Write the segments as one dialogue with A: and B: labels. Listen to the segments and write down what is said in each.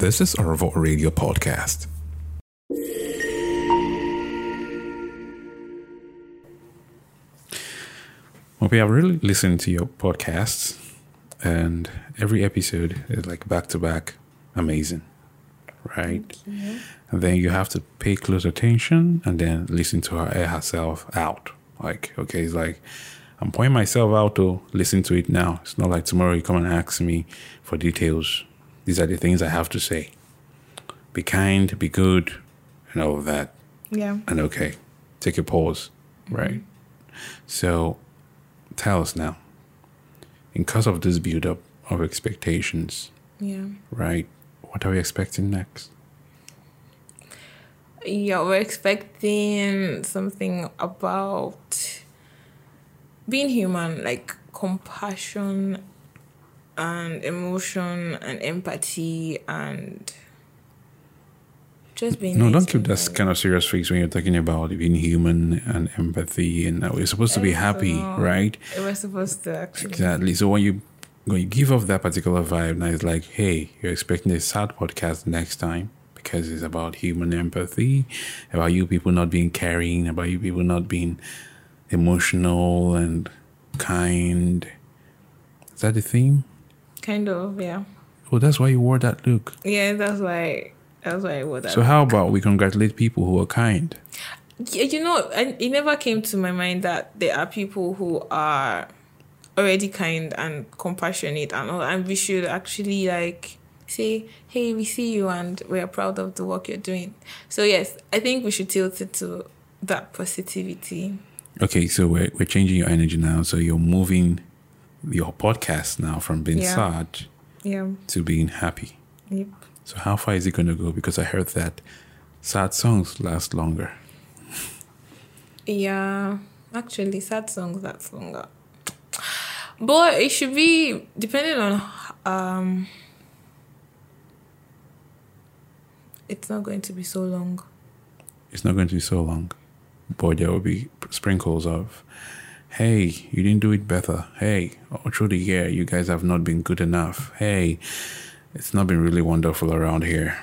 A: This is Arvo Radio Podcast. Well, we have really listened to your podcasts, and every episode is like back to back amazing, right? And then you have to pay close attention and then listen to her air herself out. Like, okay, it's like I'm pointing myself out to listen to it now. It's not like tomorrow you come and ask me for details. These are the things I have to say. Be kind, be good, and all of that.
B: Yeah.
A: And okay, take a pause, mm-hmm. right? So tell us now, in cause of this build up of expectations,
B: Yeah.
A: right? What are we expecting next?
B: Yeah, we're expecting something about being human, like compassion and emotion and empathy and just being
A: No, don't keep that kind of serious face when you're talking about being human and empathy, and uh, we're supposed to be happy,
B: So,
A: right?
B: We're supposed to actually.
A: Exactly. So when you when you give off that particular vibe, now it's like, hey, you're expecting a sad podcast next time because it's about human empathy, about you people not being caring, about you people not being emotional and kind. Is that the theme?
B: Kind of, yeah.
A: Well, that's why you wore that look.
B: Yeah, that's why. That's why I wore that.
A: So how about we congratulate people who are kind?
B: Yeah, you know, I, it never came to my mind that there are people who are already kind and compassionate and all, and we should actually like say, "Hey, we see you, and we are proud of the work you're doing." So yes, I think we should tilt it to that positivity.
A: Okay, so we're we're changing your energy now. So you're moving your podcast now from being
B: Yeah.
A: sad
B: Yeah.
A: to being happy.
B: Yep.
A: So how far is it going to go? Because I heard that sad songs last longer.
B: Yeah. Actually, sad songs last longer. But it should be depending on um. It's not going to be so long.
A: It's not going to be so long, but there will be sprinkles of, "Hey, you didn't do it better. Hey, all through the year, you guys have not been good enough. Hey, it's not been really wonderful around here."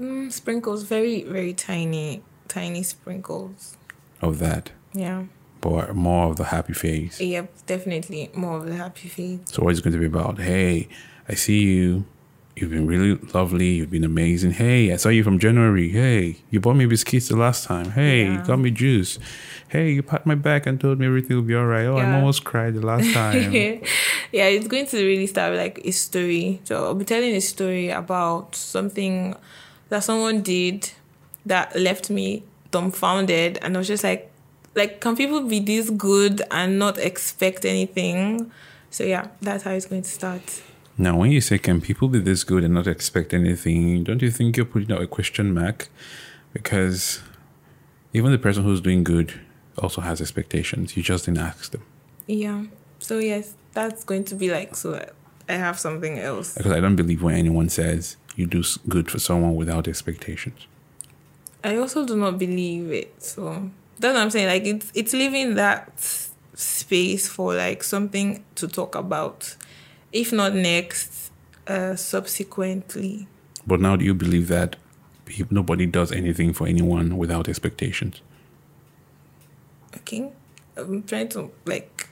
B: Mm, sprinkles, very, very tiny, tiny sprinkles.
A: Of that,
B: Yeah.
A: but more of the happy phase.
B: Yep, definitely more of the happy face.
A: So what is it going to be about? Hey, I see you. You've been really lovely. You've been amazing. Hey, I saw you from January. Hey, you bought me biscuits the last time. Hey, you got me juice. Hey, you pat my back and told me everything will be all right. Oh, I almost cried the last time.
B: yeah, it's going to really start with like a story. So I'll be telling a story about something that someone did that left me dumbfounded, and I was just like, like, can people be this good and not expect anything? So yeah, that's how it's going to start.
A: Now, when you say, can people be this good and not expect anything, don't you think you're putting out a question mark? Because even the person who's doing good also has expectations. You just didn't ask them.
B: Yeah. So yes, that's going to be like so. I have something else.
A: Because I don't believe when anyone says you do good for someone without expectations.
B: I also do not believe it. So that's what I'm saying. Like it's it's leaving that space for like something to talk about, if not next, uh, subsequently.
A: But now, do you believe that nobody does anything for anyone without expectations?
B: Okay, I'm trying to like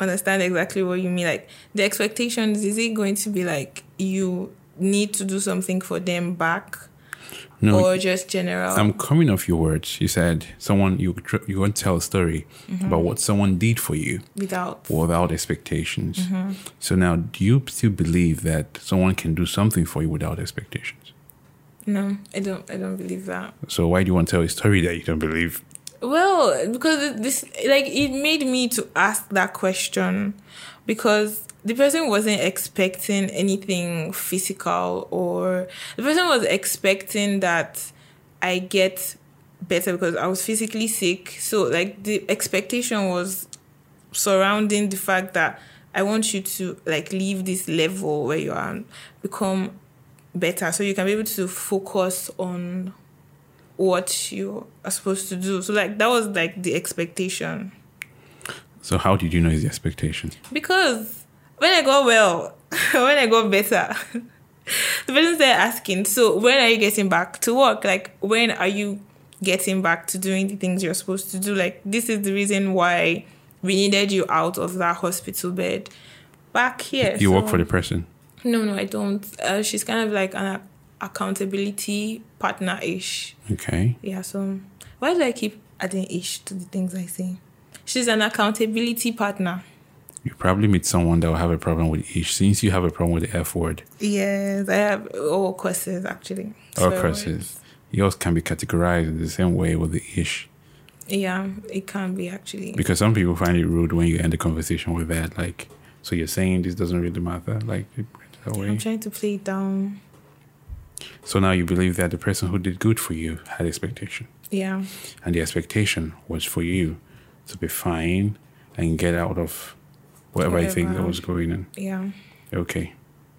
B: understand exactly what you mean. Like the expectations is it going to be like you need to do something for them back,
A: No,
B: or just general?
A: I'm coming off your words. You said someone you you want to tell a story mm-hmm. about what someone did for you
B: without
A: without expectations. Mm-hmm. So now, do you still believe that someone can do something for you without expectations?
B: no, I don't. I don't believe that.
A: So why do you want to tell a story that you don't believe?
B: Well, because this like it made me to ask that question because the person wasn't expecting anything physical or the person was expecting that I get better because I was physically sick. So like the expectation was surrounding the fact that I want you to like leave this level where you are and become better so you can be able to focus on what you are supposed to do. So like that was like the expectation.
A: So how did you know his expectation?
B: Because when I got well, when I got better, the person started asking, so when are you getting back to work? Like, when are you getting back to doing the things you're supposed to do? Like, this is the reason why we needed you out of that hospital bed back here.
A: You work for the person.
B: No, no, I don't. Uh, she's kind of like an accountability partner ish.
A: Okay.
B: Yeah, so why do I keep adding ish to the things I say? She's an accountability partner.
A: You probably meet someone that will have a problem with each. Since you have a problem with the F word
B: Yes, I have all courses actually. Swear
A: curses, yours can be categorized in the same way with the ish.
B: Yeah, it can be actually.
A: Because some people find it rude when you end the conversation with that. Like, so you're saying this doesn't really matter. Like, that way.
B: I'm trying to play it down.
A: So now you believe that the person who did good for you had expectation.
B: Yeah,
A: And the expectation was for you to be fine and get out of whatever, I think that was going on.
B: yeah,
A: Okay.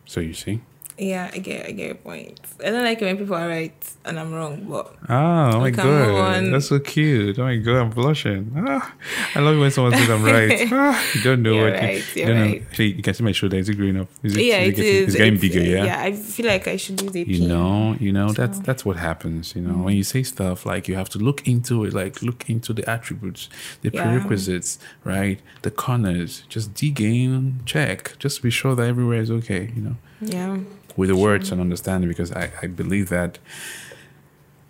A: So you see?
B: Yeah. I get, I get your point. I don't like it when people are right and I'm wrong, but
A: Ah, oh my
B: We can move
A: god. That's so cute. Oh my god, I'm blushing. Ah, I love it when someone says I'm right. Ah, you don't know
B: You're
A: what
B: right,
A: you,
B: you're
A: don't know. Actually, you can see my shoulder. Is it growing up? Is it,
B: yeah,
A: is
B: it
A: it getting,
B: is.
A: It's getting
B: It's-
A: bigger, yeah?
B: Yeah, I feel like I should use a
A: You know, you know, that's
B: So-
A: that's what happens. You know, when you say stuff like you have to look into it, like look into the attributes, the
B: Yeah.
A: prerequisites, right? The corners. Just dig in, check, just to be sure that everywhere is okay. You know,
B: Yeah,
A: with the words and understanding, because I I believe that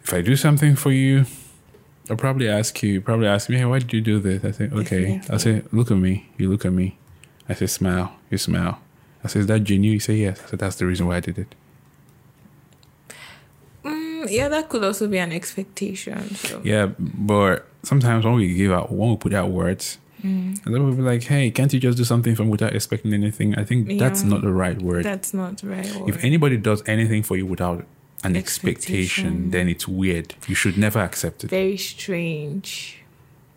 A: if I do something for you, I'll probably ask you. Probably ask me, hey, why did you do this? I say, okay. I'll say, look at me. You look at me. I say, smile. You smile. I say, is that genuine? You say, yes. I said, that's the reason why I did it.
B: mm, yeah. That could also be an expectation. So
A: Yeah, but sometimes when we give out, when we put out words,
B: Mm.
A: and then we'll be like, "Hey, can't you just do something from without expecting anything?" I think that's not the right word.
B: that's not right.
A: if anybody does anything for you without an expectation,
B: Expectation.
A: then it's weird. You should never accept it.
B: very strange.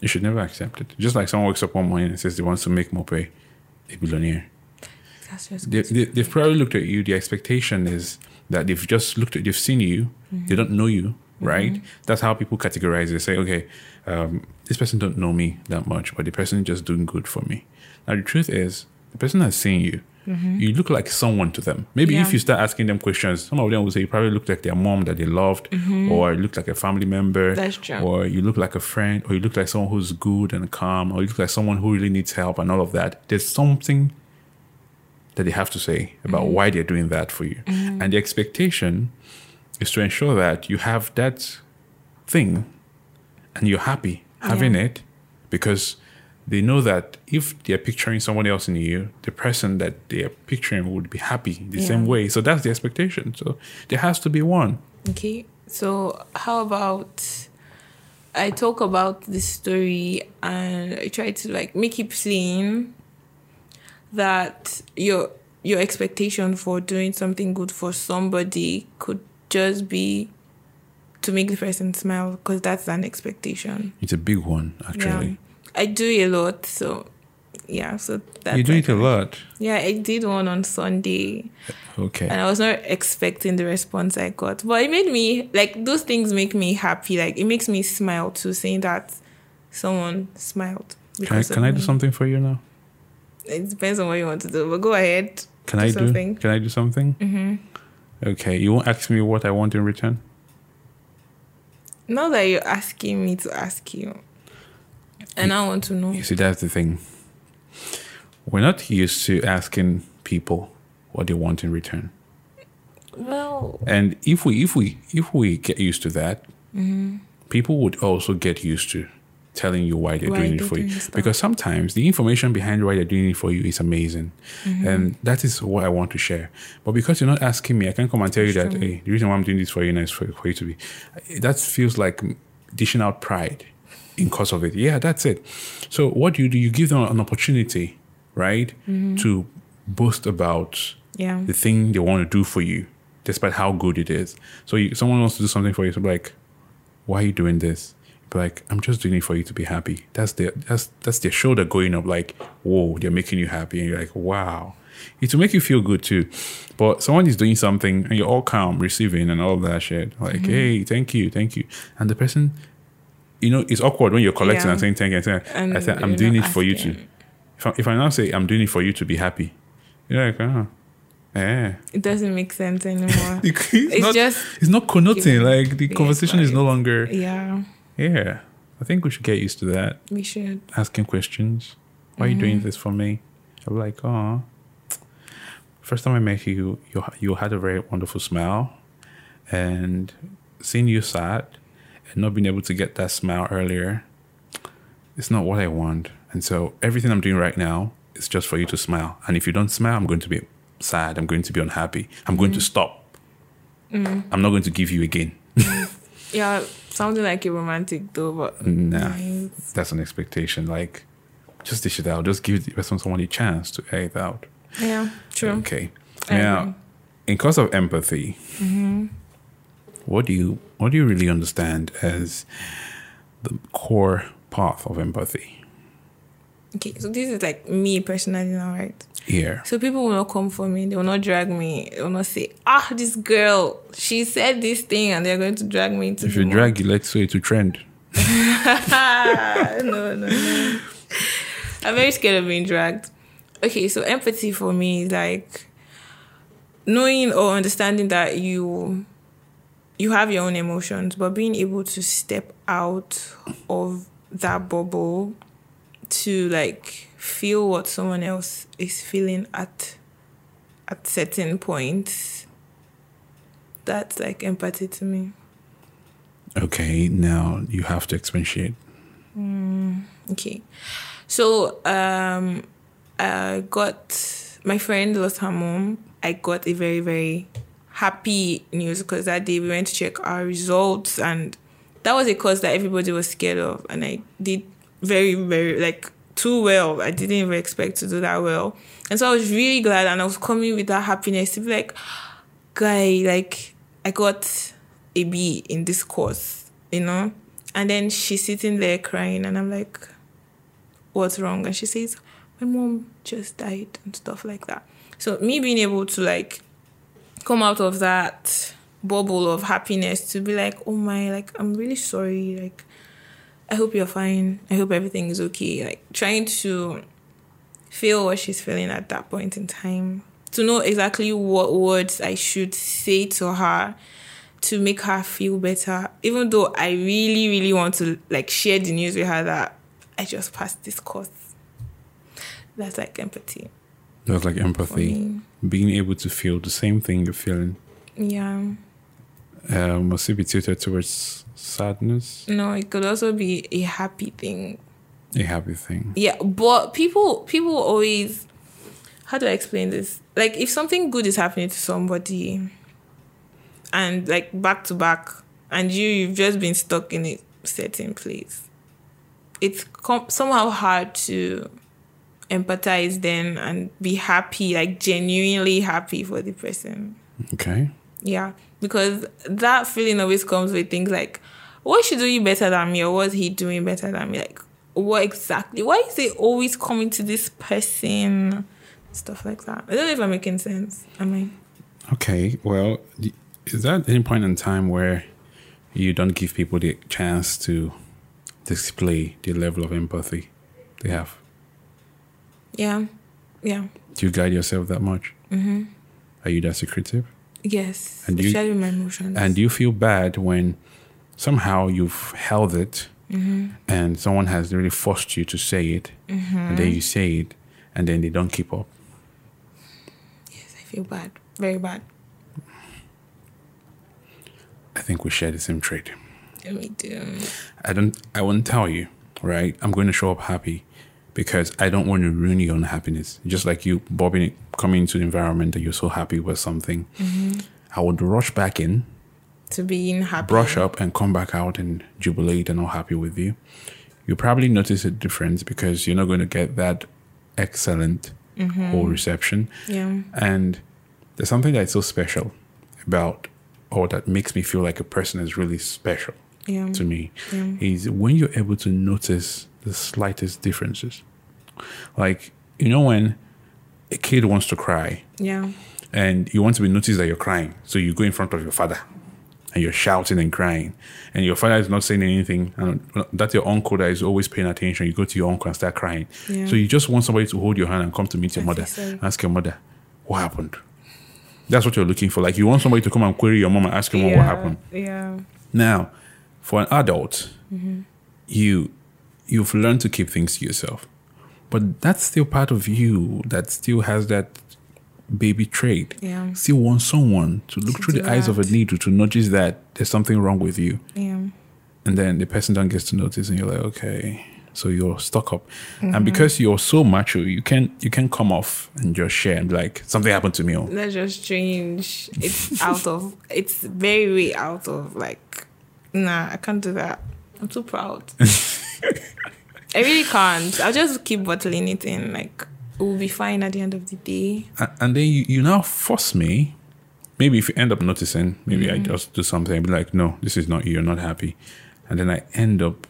A: You should never accept it. Just like someone wakes up one morning and says they want to make more pay, a billionaire.
B: That's just
A: They, they, they've probably looked at you. The expectation is that they've just looked at, they've seen you, they don't know you, right? That's how people categorize it. They say, okay, um, this person don't know me that much, but the person is just doing good for me. Now the truth is, the person has seen you. Mm-hmm. You look like someone to them. Maybe if you start asking them questions, some of them will say you probably look like their mom that they loved, mm-hmm. or you look like a family member,
B: That's true.
A: or you look like a friend, or you look like someone who's good and calm, or you look like someone who really needs help and all of that. There's something that they have to say about mm-hmm. why they're doing that for you. And the expectation is to ensure that you have that thing and you're happy having
B: Yeah.
A: it because they know that if they're picturing someone else in you, the person that they're picturing would be happy the
B: Yeah.
A: same way. So that's the expectation. So there has to be one.
B: Okay, so how about I talk about this story and I try to like make it plain that your your expectation for doing something good for somebody could just be to make the person smile because that's an expectation.
A: It's a big one, actually.
B: Yeah, I do it a lot, so yeah. So that's
A: you do it a lot.
B: Yeah, I did one on Sunday
A: Okay.
B: and I was not expecting the response I got. But it made me like those things make me happy. Like it makes me smile too, seeing that someone smiled.
A: Can I, can I do something for you now?
B: It depends on what you want to do, but go ahead.
A: Can
B: Do
A: I do?
B: something.
A: Can I do something?
B: hmm
A: Okay. You won't ask me what I want in return.
B: Now that you're asking me to ask you, and I want to know.
A: You see, that's the thing. We're not used to asking people what they want in return.
B: Well,
A: And if we if we if we get used to that,
B: Mm-hmm.
A: people would also get used to telling you why they're
B: Why
A: doing it for you.
B: doing stuff.
A: Because sometimes the information behind why they're doing it for you is amazing.
B: Mm-hmm.
A: And that is what I want to share. But because you're not asking me, I can't come and tell you that hey, the reason why I'm doing this for you now is for, for you to be that feels like dishing out pride in cause of it. Yeah, that's it. So what do you do? You give them an opportunity, right?
B: Mm-hmm.
A: To boast about
B: yeah,
A: the thing they want to do for you, despite how good it is. So you, someone wants to do something for you, so like, why are you doing this? Like, I'm just doing it for you to be happy. That's their that's that's their shoulder going up like, whoa, they're making you happy. And you're like, wow. It will make you feel good too. But someone is doing something and you're all calm, receiving and all that shit. Like, mm-hmm. hey, thank you, thank you. And the person, you know, it's awkward when you're collecting
B: Yeah.
A: and saying thank you and saying,
B: And
A: I said, I'm doing it for you to if I, if I now say I'm doing it for you to be happy, you're like, oh, Yeah.
B: It doesn't make sense anymore.
A: it's,
B: it's
A: not,
B: just
A: it's not connoting. Like the conversation is no longer.
B: yeah,
A: Yeah. I think we should get used to that.
B: we should.
A: Asking questions. Why are you
B: Mm-hmm.
A: doing this for me? I'm like, oh. First time I met you, you you had a very wonderful smile, and seeing you sad and not being able to get that smile earlier, it's not what I want. And so everything I'm doing right now is just for you to smile. And if you don't smile, I'm going to be sad. I'm going to be unhappy. I'm going to mm. stop. Mm. I'm not going to give you again. Mm.
B: Yeah, something like a romantic though, but mm-hmm.
A: Nah,
B: nice.
A: that's an expectation. Like, just dish it out. Just give the person someone a chance to air it out.
B: yeah, true.
A: Okay.
B: I
A: Now,
B: agree.
A: in cause of empathy, mm-hmm. what do you what do you really understand as the core path of empathy
B: Okay, so this is like me personally now, right?
A: Yeah.
B: So people will not come for me. They will not drag me. They will not say, "Ah, this girl, she said this thing," and they're going to drag me into.
A: If you drag you, let's say to trend.
B: no, no, no. I'm very scared of being dragged. Okay, so empathy for me is like knowing or understanding that you you have your own emotions, but being able to step out of that bubble to like feel what someone else is feeling at at certain points. That's like empathy to me.
A: Okay, now you have to expatiate.
B: Okay. So um I got my friend lost her mom. I got a very, very happy news because that day we went to check our results and that was a course that everybody was scared of and I did very, very like too well. I didn't even expect to do that well. And so I was really glad and I was coming with that happiness to be like, guy, like I got a B in this course, you know? And then she's sitting there crying and I'm like, what's wrong? And she says, my mom just died and stuff like that. So me being able to like come out of that bubble of happiness to be like, oh my, like I'm really sorry. Like I hope you're fine. I hope everything is okay. Like trying to feel what she's feeling at that point in time. To know exactly what words I should say to her to make her feel better. Even though I really, really want to like share the news with her that I just passed this course. That's like empathy.
A: That's like empathy, being able to feel the same thing you're feeling.
B: Yeah.
A: Um, must it be tilted towards sadness?
B: No, it could also be a happy thing.
A: A happy thing.
B: Yeah, but people people always how do I explain this? Like if something good is happening to somebody and like back to back and you you've just been stuck in a certain place. It's com- somehow hard to empathize then and be happy, like genuinely happy for the person.
A: Okay.
B: Yeah, because that feeling always comes with things like, what is she doing better than me, or was he doing better than me? Like, what exactly? Why is it always coming to this person? Stuff like that. I don't know if I'm making sense. Am I?
A: Okay. Well, is that any point in time where you don't give people the chance to display the level of empathy they have?
B: Yeah, yeah,
A: Do you guide yourself that much? Mm-hmm. Are you that secretive?
B: Yes.
A: And you-
B: my emotions.
A: And you feel bad when somehow you've held it mm-hmm. and someone has really forced you to say it mm-hmm. and then you say it and then they don't keep up?
B: yes, I feel bad, very bad.
A: I think we share the same trait.
B: Me too.
A: I don't I won't tell you, right? I'm going to show up happy because I don't want to ruin your own happiness. Just like you bobbing coming into the environment that you're so happy with something. Mm-hmm. I would rush back in,
B: To being happy.
A: brush up and come back out and jubilate and all happy with you. You probably notice a difference because you're not going to get that excellent mm-hmm. whole reception.
B: Yeah.
A: And there's something that's so special about or that makes me feel like a person is really special
B: Yeah.
A: to me
B: Yeah.
A: is when you're able to notice the slightest differences. Like, you know, when a kid wants to cry
B: Yeah.
A: and you want to be noticed that you're crying, so you go in front of your father and you're shouting and crying, and your father is not saying anything, and that's your uncle that is always paying attention. You go to your uncle and start crying.
B: Yeah.
A: So you just want somebody to hold your hand and come to meet your
B: I
A: mother,
B: sorry.
A: ask your mother, what happened? That's what you're looking for. Like you want somebody to come and query your mom and ask your mom
B: yeah,
A: what happened.
B: Yeah.
A: Now, for an adult,
B: Mm-hmm.
A: you you've learned to keep things to yourself, but that's still part of you that still has that baby trait.
B: Yeah.
A: Still wants someone to look
B: To
A: through the
B: do
A: eyes of a
B: that.
A: needle to notice that there's something wrong with you,
B: Yeah.
A: and then the person don't gets to notice, and you're like, okay, so you're stuck up,
B: Mm-hmm.
A: and because you're so macho, you can't you can come off and just share and be like, something happened to me. Oh.
B: That's just strange. It's out of. It's very way out of like. Nah, I can't do that. I'm too proud. I really can't. I'll just keep bottling it in. Like we'll be fine at the end of the day.
A: And then you, you now force me. Maybe if you end up noticing, maybe
B: Mm-hmm.
A: I just do something, be like, no, this is not you, you're not happy. And then I end up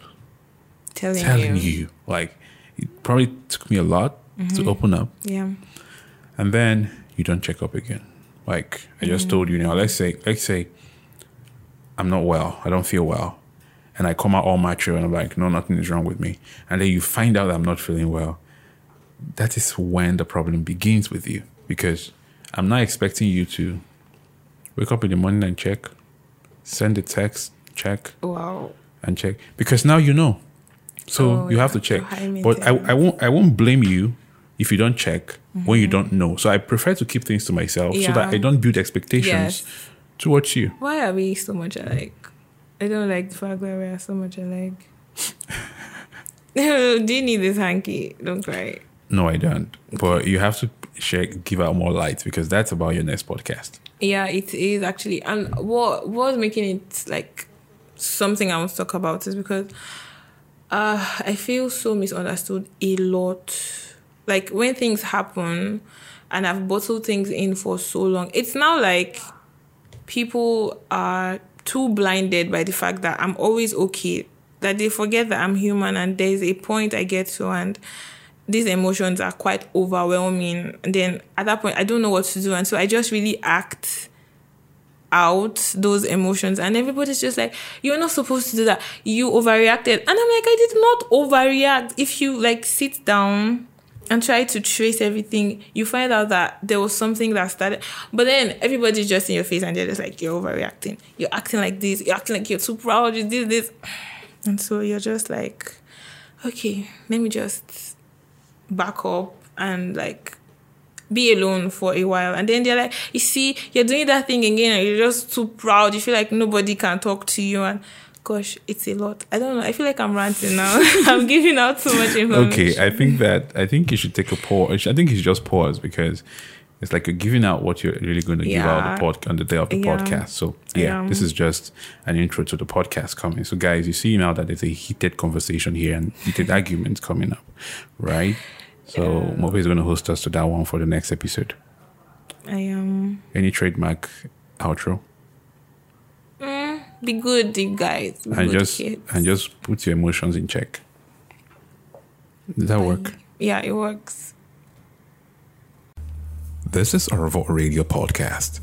B: Telling,
A: telling
B: you.
A: you. Like, it probably took me a lot
B: Mm-hmm.
A: to open up.
B: Yeah.
A: And then you don't check up again. Like, I just told you now, let's say, let's say I'm not well, I don't feel well. And I come out all mature and I'm like, no, nothing is wrong with me. And then you find out that I'm not feeling well. That is when the problem begins with you because I'm not expecting you to wake up in the morning and check, send a text, check,
B: Wow.
A: and check because now you know. So
B: Oh,
A: you have to check. But I. I won't I won't blame you if you don't check when
B: Mm-hmm.
A: you don't know. So I prefer to keep things to myself so that I don't build expectations
B: Yes.
A: towards you.
B: Why are we so much alike? I don't like the fact that we are so much alike. Do you need this hanky? Don't cry.
A: No, I don't. But you have to share, give out more light because that's about your next podcast.
B: Yeah, it is actually. And what was making it like something I want to talk about is because uh, I feel so misunderstood a lot. Like when things happen and I've bottled things in for so long, it's now like people are too blinded by the fact that I'm always okay, that they forget that I'm human and there's a point I get to and these emotions are quite overwhelming. And then at that point, I don't know what to do. And so I just really act out those emotions. And everybody's just like, you're not supposed to do that. You overreacted. And I'm like, I did not overreact. If you like sit down and try to trace everything, you find out that there was something that started. But then everybody's just in your face and they're just like, you're overreacting. You're acting like this. You're acting like you're too proud. You did this. And so you're just like, okay, let me just back up and like be alone for a while. And then they're like, you see, you're doing that thing again and you're just too proud. You feel like nobody can talk to you. And gosh, it's a lot. I don't know. I feel like I'm ranting now. I'm giving out too much information.
A: Okay, I think that I think you should take a pause. I think you should just pause because it's like you're giving out what you're really going to give out the pod on the day of the
B: Yeah.
A: podcast. So yeah,
B: Yeah.
A: this is just an intro to the podcast coming. So guys, you see now that there's a heated conversation here and heated arguments coming up, right? So Mobe is going to host us to that one for the next episode.
B: I am.
A: Any trademark outro
B: be good, you guys. Be
A: and
B: good
A: just
B: kids.
A: and just put your emotions in check. Does that work?
B: Yeah, it works.
A: This is our Radio podcast.